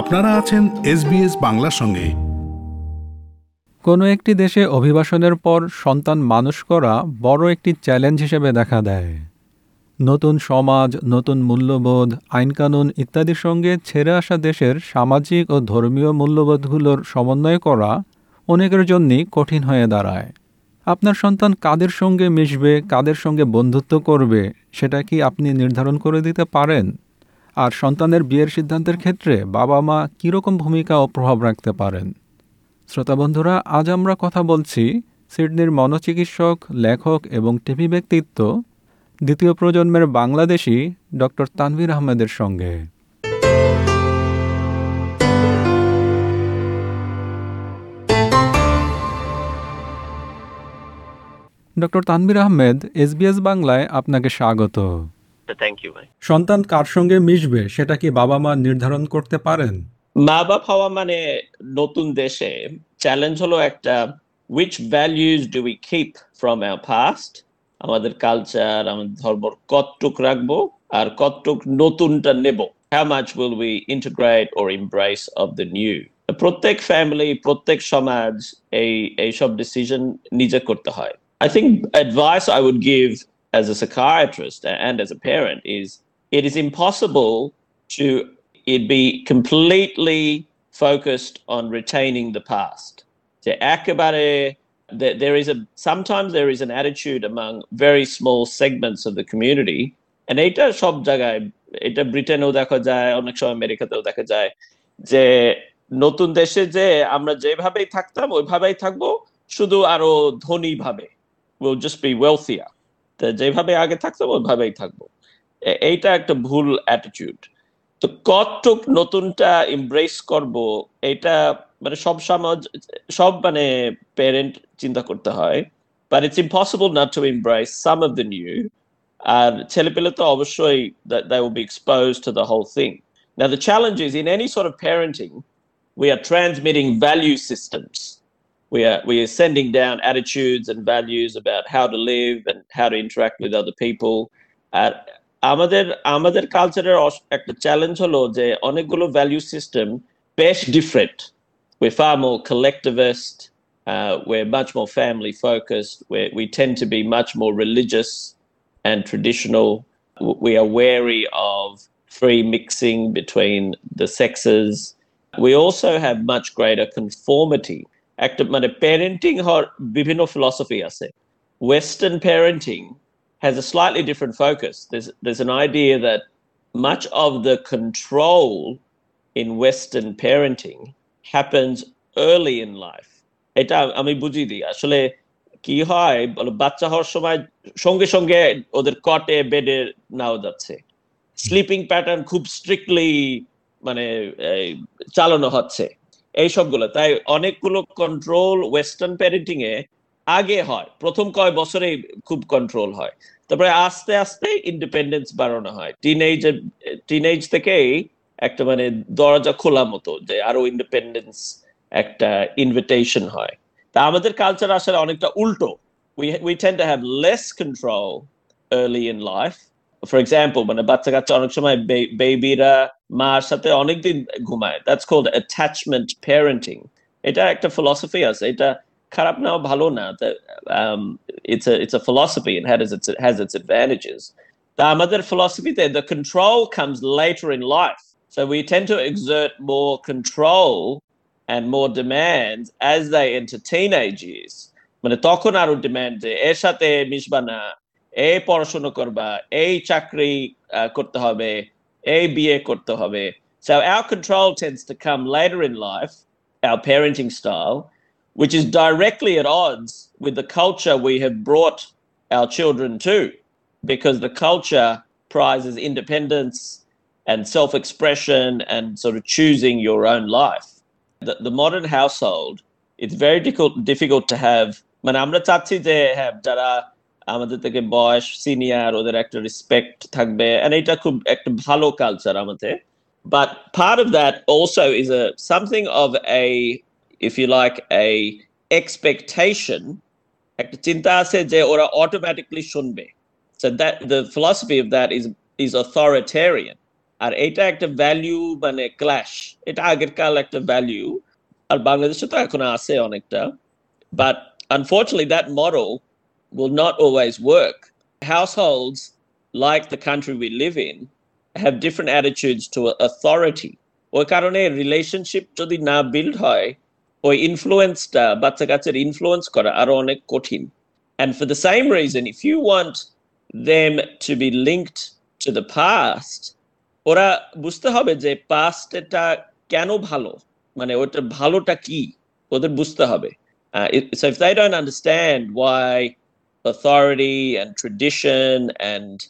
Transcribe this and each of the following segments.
আপনারা আছেন এসবিএস বাংলার সঙ্গে। কোনো একটি দেশে অভিবাসনের পর সন্তান মানুষ করা বড় একটি চ্যালেঞ্জ হিসেবে দেখা দেয়। নতুন সমাজ, নতুন মূল্যবোধ, আইনকানুন ইত্যাদির সঙ্গে ছেড়ে আসা দেশের সামাজিক ও ধর্মীয় মূল্যবোধগুলোর সমন্বয় করা অনেকের জন্যই কঠিন হয়ে দাঁড়ায়। আপনার সন্তান কাদের সঙ্গে মিশবে, কাদের সঙ্গে বন্ধুত্ব করবে, সেটা কি আপনি নির্ধারণ করে দিতে পারেন? আর সন্তানের বিয়ের সিদ্ধান্তের ক্ষেত্রে বাবা মা কীরকম ভূমিকা ও প্রভাব রাখতে পারেন? শ্রোতা বন্ধুরা, আজ আমরা কথা বলছি সিডনির মনোচিকিৎসক, লেখক এবং টিভি ব্যক্তিত্ব, দ্বিতীয় প্রজন্মের বাংলাদেশি ডক্টর তানভীর আহমেদের সঙ্গে। ডক্টর তানভীর আহমেদ এসবিএস বাংলায় আপনাকে স্বাগত। থ্যাংক ইউ ভাই সন্তান কার সঙ্গে মিশবে সেটা কি বাবা মা নির্ধারণ করতে পারেন? মা বাপ হওয়া মানে নতুন দেশে। চ্যালেঞ্জ হলো একটা which values do we keep from our past আমাদের কালচার আমাদের ধর্ম কতটুক রাখব আর কতটুক নতুনটা নেব? How much will we integrate or embrace of the new প্রত্যেক ফ্যামিলি প্রত্যেক সমাজ এই এইসব ডিসিশন নিজে করতে হয়। I think advice I would give as a psychiatrist and as a parent is it is impossible to it be completely focused on retaining the past. So ekebare there, there is a sometimes there is an attitude among very small segments of the community and এটা সব জায়গায় এটা ব্রিটেনেও দেখা যায় অনেক সময় আমেরিকাতেও দেখা যায় যে নতুন দেশে যে আমরা যেভাবেই থাকতাম ওইভাবেই থাকবো শুধু আরো ধনী ভাবে will just be wealthier যেভাবে আগে থাকতাম, ওইভাবেই থাকব। এইটা একটা ভুল অ্যাটিটিউড তো কতটুক নতুনটা এমব্রেস করব, এটা মানে সব সমাজ, সব মানে প্যারেন্ট চিন্তা করতে হয়। But it's impossible not to embrace some of the new আর ছেলেপেলে তো অবশ্যই they will be exposed to the whole thing. Now the challenge is, in any sort of parenting, we are transmitting value systems. we are we are sending down attitudes and values about how to live and how to interact with other people আর আমাদের আমাদের কালচারের একটা challenge হলো যে অনেকগুলো value system বেশ different we're far more collectivist uh, we're much more family focused we're, we tend to be much more religious and traditional W- we are wary of free mixing between the sexes we also have much greater conformity একটা মানে parenting হওয়ার বিভিন্ন philosophy আছে। Western parenting a slightly different focus. There's there's an idea that much of the control in western parenting happens early in life. এটা আমি বুঝিয়ে দিই। আসলে কি হয় বাচ্চা হওয়ার সময় সঙ্গে সঙ্গে ওদের কটে বেডে নাও যাচ্ছে। স্লিপিং প্যাটার্ন খুব স্ট্রিক্টলি মানে চালানো হচ্ছে। এই সবগুলো তাই অনেকগুলো কন্ট্রোল ওয়েস্টার্ন প্যারেন্টিং এ আগে হয়। প্রথম কয় বছরে খুব কন্ট্রোল হয়। তারপরে আস্তে আস্তে ইন্ডিপেন্ডেন্স বাড়ানো হয়। টিনেজ টিনেজ থেকেই একটা মানে দরজা খোলা মতো যে আরও ইন্ডিপেন্ডেন্স একটা ইনভিটেশন হয়। তা আমাদের কালচার আসলে অনেকটা উল্টো। We we tend to have less control early in life for example মানে বাচ্চা কাচ্চা অনেক সময় বেবিরা মার সাথে অনেকদিন ঘুমায় that's called attachment parenting এটা একটা philosophy আছে এটা খারাপ না ভালো না তা- um, it's a it's a philosophy and has its has its advantages তা আমাদের philosophy তে the control comes later in life so we tend to exert more control and more demands as they enter teenage years মানে তখন আরো demand যে এর সাথে মিশবা না এই পড়াশোনা করবা এই চাকরি আহ, করতে হবে এই বিয়ে করতে হবে so our control tends to come later in life our parenting style which is directly at odds with the culture we have brought our children to because the culture prizes independence and self-expression and sort of choosing your own life the, the modern household it's very difficult difficult to have মানে আমরা চাচ্ছি যে হ্যাঁ যারা আমাদের থেকে বয়স senior ওদের একটা রেসপেক্ট থাকবে and এটা খুব একটা ভালো কালচার আমাদের but part of that also is a something of a if you like a expectation একটা চিন্তা আছে যে ওরা automatically শুনবে so that the philosophy of that is is authoritarian আর এটা একটা ভ্যালু মানে ক্ল্যাশ এটা আগের কাল একটা ভ্যালু আর বাংলাদেশে তো এখন আছে অনেকটা but unfortunately that model will not always work. Households, like the country we live in, have different attitudes to authority. ওই কারণে রিলেশনশিপ যদি না বিল্ড হয় ওই ইনফ্লুয়েন্সটা বাচ্চা কাচ্চার ইনফ্লুয়েন্স করা আরো অনেক কঠিন And for the same reason, if you want them to be linked to the past, ওরা বুঝতে হবে যে past এটা কেন ভালো মানে ওটা ভালোটা কি ওদের বুঝতে হবে Uh, it- so if they don't understand why authority and tradition and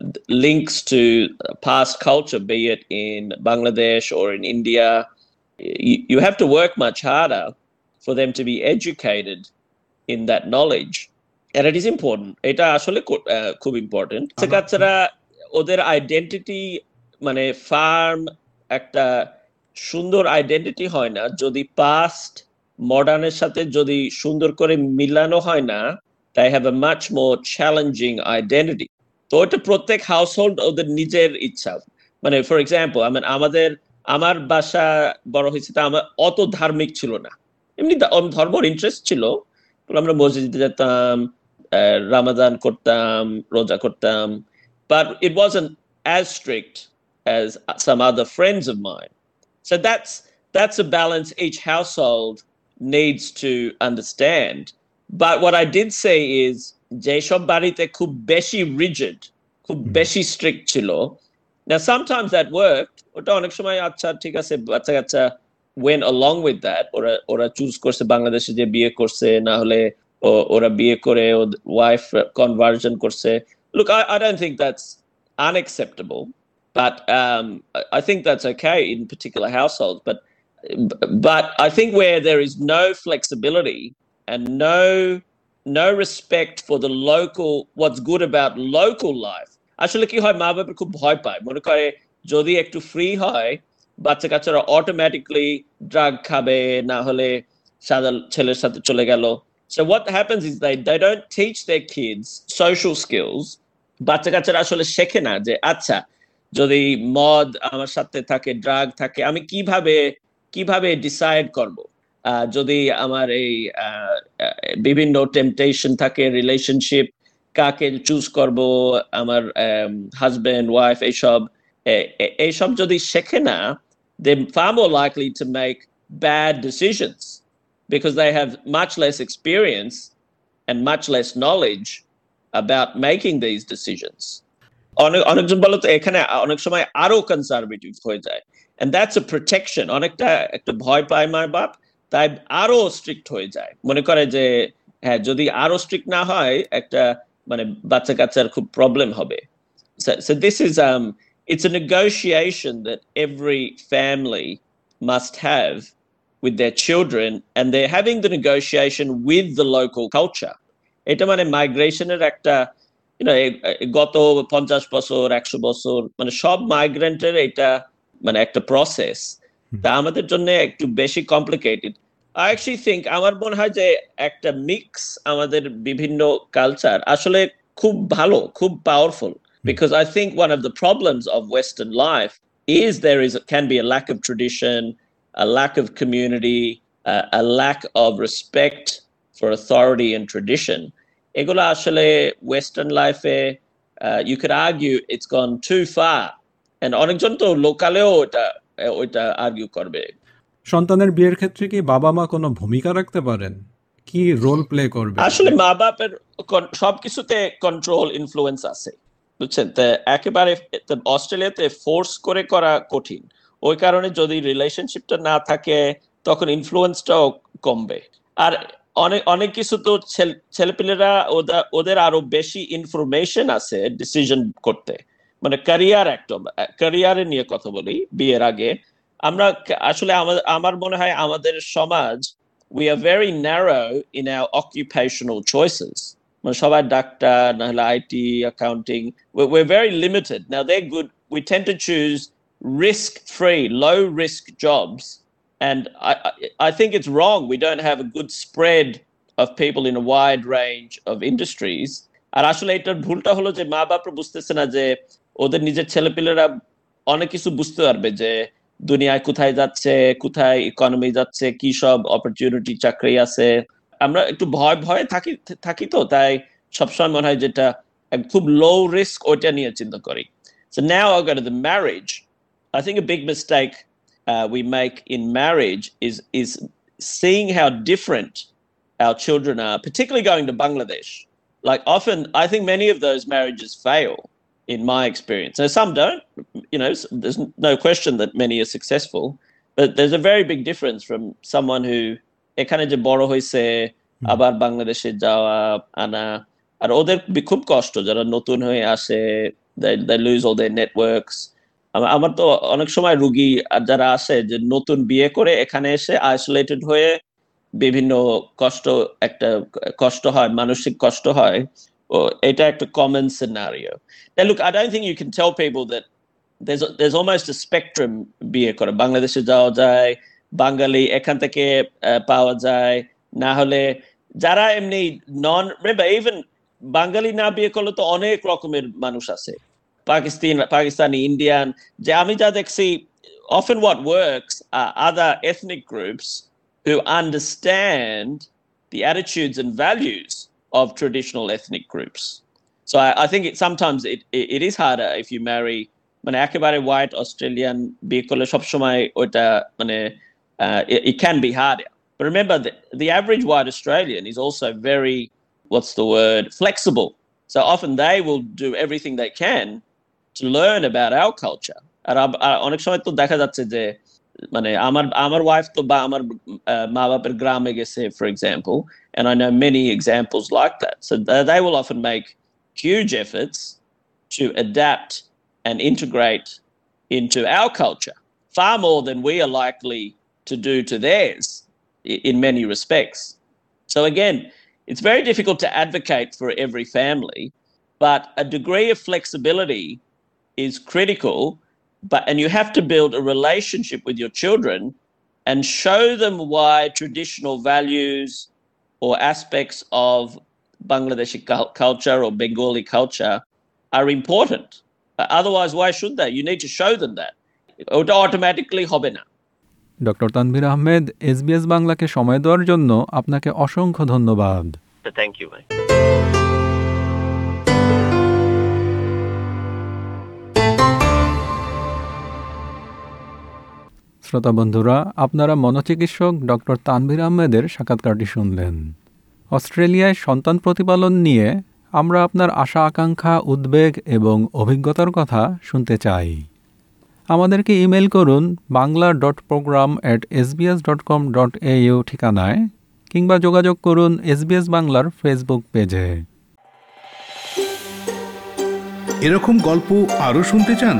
th- links to uh, past culture, be it in Bangladesh or in India, you, you have to work much harder for them to be educated in that knowledge. And it is important. এটা আসলে কো- আহ, খুব important বাচ্চারা ওদের identity মানে firm একটা সুন্দর identity হয় না যদি পাস্ট মডার্নের সাথে যদি সুন্দর করে মিলানো হয় না তাই have a much more challenging identity তো ওটা প্রত্যেক হাউস হোল্ড ওদের নিজের ইচ্ছা মানে ফর এক্সাম্পল আমাদের আমার বাসা বড় হয়েছে তা আমার অত ধার্মিক ছিল না এমনি ধ- অম- ধর্মর ইন্টারেস্ট ছিল তো আমরা মসজিদে যেতাম আহ, রামাদান করতাম রোজা করতাম but it wasn't as strict as some other friends of mine so that's that's a balance each household needs to understand but what i did say is যেসব বাড়িতে খুব বেশি rigid খুব বেশি strict ছিল now sometimes that worked ওটা অনেক সময় আচ্ছা ঠিক আছে বাচ্চা কাচ্চা went along with that ওরা ওরা চুজ করছে বাংলাদেশে যে বিয়ে করছে না হলে ও- ওরা বিয়ে করে ওয়াইফ কনভার্জন করছে look I, I don't think that's unacceptable but um, I- I think that's okay in particular households but but I think where there is no flexibility and no no respect for the local what's good about local life আসলে কি হয় মা বাবার খুব ভয় পায় মনে করে যদি একটু ফ্রি হয় বাচ্চা কাচ্চারা অটোমেটিকলি ড্রাগ খাবে না হলে সাদা ছেলের সাথে চলে গেল so what happens is they they don't teach their kids social skills বাচ্চা কাচ্চারা আসলে শেখে না যে আচ্ছা যদি মদ আমার সাথে থাকে ড্রাগ থাকে আমি কিভাবে কিভাবে ডিসাইড করব আহ, যদি আমার এই আহ, আহ, বিভিন্ন টেম্পটেশন থাকে রিলেশনশিপ কাকে চুজ করব আমার হাজবেন্ড ওয়াইফ এইসব এ- এ- এইসব যদি শেখে না they far more likely to make bad decisions because they have much less experience and much less knowledge about making these decisions. অনেক অনেকজন বলে তো এখানে অনেক সময় আরো কনজারভেটিভ হয়ে যায় and that's a protection অনেকটা একটা ভয় পায় মা বাপ তাই আরও স্ট্রিক্ট হয়ে যায়। মনে করে যে হ্যাঁ যদি আরও স্ট্রিক্ট না হয় একটা মানে বাচ্চা কাচ্চার খুব প্রবলেম হবে। So, this is um it's a negotiation that every family must have with their children and they're having the negotiation with the local culture. এটা মানে মাইগ্রেশনের একটা গত পঞ্চাশ বছর একশো বছর মানে সব মাইগ্রেন্টের এটা মানে একটা প্রসেস তা আমাদের জন্য একটু বেশি কমপ্লিকেটেড আই অ্যাকচুয়ালি থিঙ্ক আমার মনে হয় যে একটা মিক্স আমাদের বিভিন্ন কালচার আসলে খুব ভালো খুব powerful because I think one of the problems of Western life is there is can be a lack of tradition, a lack of community, uh, a lack of respect for authority and tradition. এগুলো আসলে Western life uh, you could argue it's gone too far. And অনেকজন তো লোকালেও ওটা ওইটা argue করবে সন্তানের বিয়ের ক্ষেত্রে কি বাবা মা কোনো ভূমিকা রাখতে পারেন? কি রোল প্লে করবে? আসলে মা বাপের সবকিছুতে কন্ট্রোল ইনফ্লুয়েন্স আছে। বুঝছেন? একেবারে অস্ট্রেলিয়াতে ফোর্স করে করা কঠিন। ওই কারণে যদি রিলেশনশিপটা না থাকে, তখন ইনফ্লুয়েন্সটাও কমবে। আর অনেক অনেক কিছু তো ছেল- ছেলেপিলেরা ওদের আরও বেশি ইনফরমেশন আছে ডিসিশন করতে। মানে ক্যারিয়ার একটা ক্যারিয়ারে নিয়ে কথা বলি, বিয়ের আগে। আমরা ক- আসলে আমার আমার মনে হয় আমাদের সমাজ we are very narrow in our occupational choices. মানে সবাই ডাক্তার নাহলে IT accounting we're very limited. Now they're good. We tend to choose risk-free, low-risk jobs, and I, I I think it's wrong. We don't have a good spread of people in a wide range of industries. আর আসলে এটার ভুলটা হলো যে মা বাপরা বুঝতেছে না যে ওদের নিজের ছেলেপিলেরা অনেক কিছু বুঝতে পারবে যে দুনিয়ায় কোথায় যাচ্ছে কোথায় ইকোনমি যাচ্ছে কি সব অপরচুনিটি চাকরি আছে আমরা একটু ভয় ভয়ে থাকি থাকি তো তাই সবসময় মনে হয় যেটা এক- খুব লো রিস্ক ওইটা নিয়ে চিন্তা করি So now I go to the marriage. I think a big mistake uh, we make in marriage is is seeing how different our children are, particularly going to Bangladesh. Like often, I think many of those marriages fail, in my experience. Now some don't. You know, there's no question that many are successful, but there's a very big difference from someone who এখানে যে বড় হয়েছে আবার বাংলাদেশে যাওয়া আনা আর ওদের খুব কষ্ট যারা নতুন হয়ে আসে they lose all their networks আমা- আমার তো অনেক সময় রুগী যারা আসে যে নতুন বিয়ে করে এখানে এসে আইসোলেটেড হয়ে বিভিন্ন কষ্ট একটা কষ্ট হয় মানসিক কষ্ট হয় ও এটা একটা common scenario look I don't think you can tell people that there's a, there's almost a spectrum বিয়ে করে বাংলাদেশে যাওয়া যায় বাঙালি এখান থেকে আহ, পাওয়া যায় না হলে যারা এমনি নন ইভেন বাঙালি না বিয়ে করলে তো অনেক রকমের মানুষ আছে পাকিস্তান পাকিস্তানি ইন্ডিয়ান যে আমি যা দেখছি often what works are other ethnic groups who understand the attitudes and values of traditional ethnic groups. So I, I think it, sometimes it, it, it is harder if you marry মানে একেবারে white Australian বিয়ে করলে সবসময় ওটা মানে uh, it, it can be harder. But remember, the, the average white Australian is also very, what's the word, flexible. So often they will do everything they can to learn about our culture. আর আব- আর অনেক সময় তো দেখা যাচ্ছে যে মানে আমার আমার ওয়াইফ তো বা আমার আহ, মা বাপের গ্রামে গেছে for example and I know many examples like that. So th- they will often make huge efforts to adapt and integrate into our culture far more than we are likely to do to theirs i- in many respects. So again, it's very difficult to advocate for every family, but a degree of flexibility is critical. But and you have to build a relationship with your children and show them why traditional values or aspects of Bangladeshi culture or Bengali culture are important. Uh, Otherwise, why should they? You need to show them that. ওটা automatically হবে না doctor Tanvir Ahmed SBS বাংলাকে সময় দেওয়ার জন্য আপনাকে অসংখ্য ধন্যবাদ থ্যাংক ইউ ভাই শ্রোতা বন্ধুরা, আপনারা মনোচিকিৎসক ডক্টর তানভীর আহমেদের সাক্ষাৎকারটি শুনলেন। অস্ট্রেলিয়ায় সন্তান প্রতিপালন নিয়ে আমরা আপনার আশা, আকাঙ্ক্ষা, উদ্বেগ এবং অভিজ্ঞতার কথা শুনতে চাই। আমাদেরকে ইমেল করুন Bangla dot program at SBS dot com dot AU ঠিকানায় কিংবা যোগাযোগ করুন এসবিএস বাংলার ফেসবুক পেজে এরকম গল্প আরও শুনতে চান?